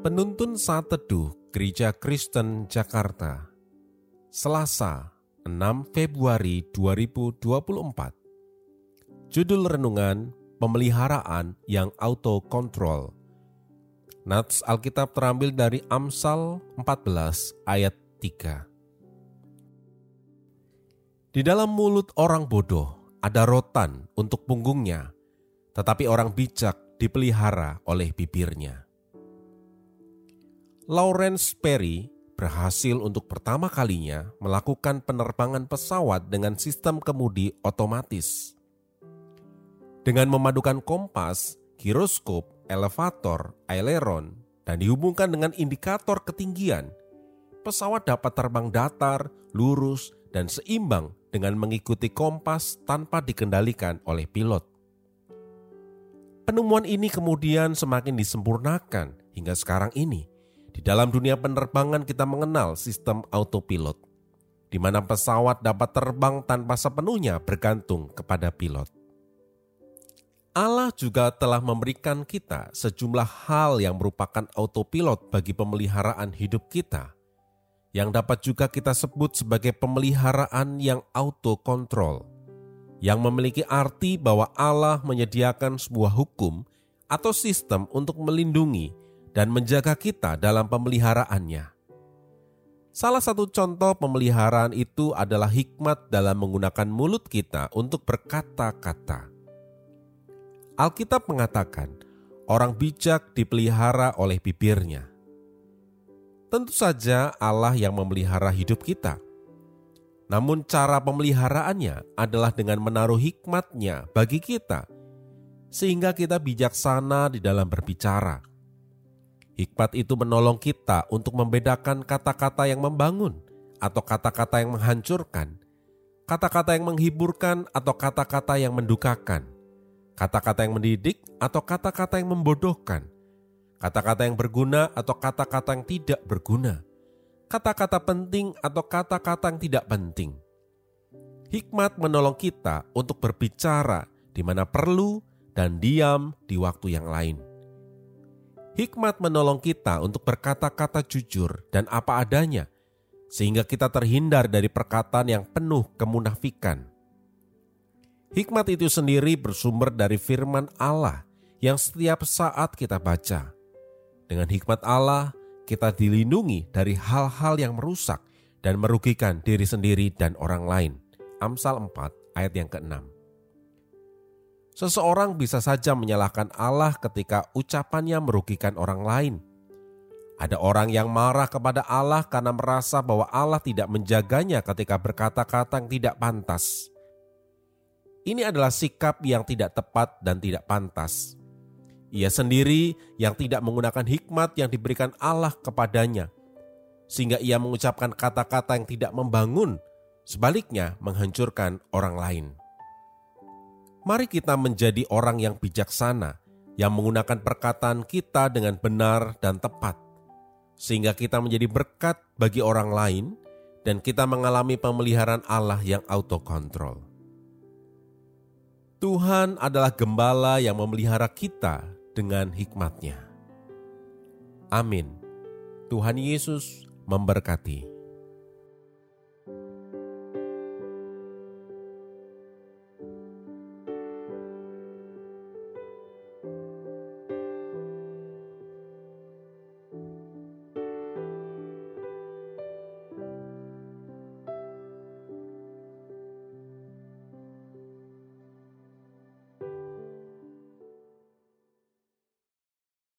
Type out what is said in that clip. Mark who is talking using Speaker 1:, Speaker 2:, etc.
Speaker 1: Penuntun Saat Teduh Gereja Kristen Jakarta. Selasa 6 Februari 2024 Judul Renungan Pemeliharaan yang Auto Kontrol Nats Alkitab terambil dari Amsal 14 ayat 3 Di dalam mulut orang bodoh ada rotan untuk punggungnya, tetapi orang bijak dipelihara oleh bibirnya. Lawrence Perry berhasil untuk pertama kalinya melakukan penerbangan pesawat dengan sistem kemudi otomatis. Dengan memadukan kompas, giroskop, elevator, aileron, dan dihubungkan dengan indikator ketinggian, pesawat dapat terbang datar, lurus, dan seimbang dengan mengikuti kompas tanpa dikendalikan oleh pilot. Penemuan ini kemudian semakin disempurnakan hingga sekarang ini. Di dalam dunia penerbangan kita mengenal sistem autopilot, di mana pesawat dapat terbang tanpa sepenuhnya bergantung kepada pilot. Allah juga telah memberikan kita sejumlah hal yang merupakan autopilot bagi pemeliharaan hidup kita, yang dapat juga kita sebut sebagai pemeliharaan yang autokontrol yang memiliki arti bahwa Allah menyediakan sebuah hukum atau sistem untuk melindungi dan menjaga kita dalam pemeliharaannya. Salah satu contoh pemeliharaan itu adalah hikmat dalam menggunakan mulut kita untuk berkata-kata. Alkitab mengatakan, orang bijak dipelihara oleh bibirnya. Tentu saja Allah yang memelihara hidup kita – namun cara pemeliharaannya adalah dengan menaruh hikmatnya bagi kita, sehingga kita bijaksana di dalam berbicara. Hikmat itu menolong kita untuk membedakan kata-kata yang membangun atau kata-kata yang menghancurkan, kata-kata yang menghiburkan atau kata-kata yang mendukakan, kata-kata yang mendidik atau kata-kata yang membodohkan, kata-kata yang berguna atau kata-kata yang tidak berguna kata-kata penting atau kata-kata yang tidak penting. Hikmat menolong kita untuk berbicara di mana perlu dan diam di waktu yang lain. Hikmat menolong kita untuk berkata-kata jujur dan apa adanya, sehingga kita terhindar dari perkataan yang penuh kemunafikan. Hikmat itu sendiri bersumber dari firman Allah yang setiap saat kita baca. Dengan hikmat Allah, kita dilindungi dari hal-hal yang merusak dan merugikan diri sendiri dan orang lain. Amsal 4 ayat yang ke-6. Seseorang bisa saja menyalahkan Allah ketika ucapannya merugikan orang lain. Ada orang yang marah kepada Allah karena merasa bahwa Allah tidak menjaganya ketika berkata-kata yang tidak pantas. Ini adalah sikap yang tidak tepat dan tidak pantas. Ia sendiri yang tidak menggunakan hikmat yang diberikan Allah kepadanya, sehingga ia mengucapkan kata-kata yang tidak membangun, sebaliknya menghancurkan orang lain. Mari kita menjadi orang yang bijaksana, yang menggunakan perkataan kita dengan benar dan tepat, sehingga kita menjadi berkat bagi orang lain dan kita mengalami pemeliharaan Allah yang autokontrol. Tuhan adalah gembala yang memelihara kita dengan hikmatnya. Amin. Tuhan Yesus memberkati.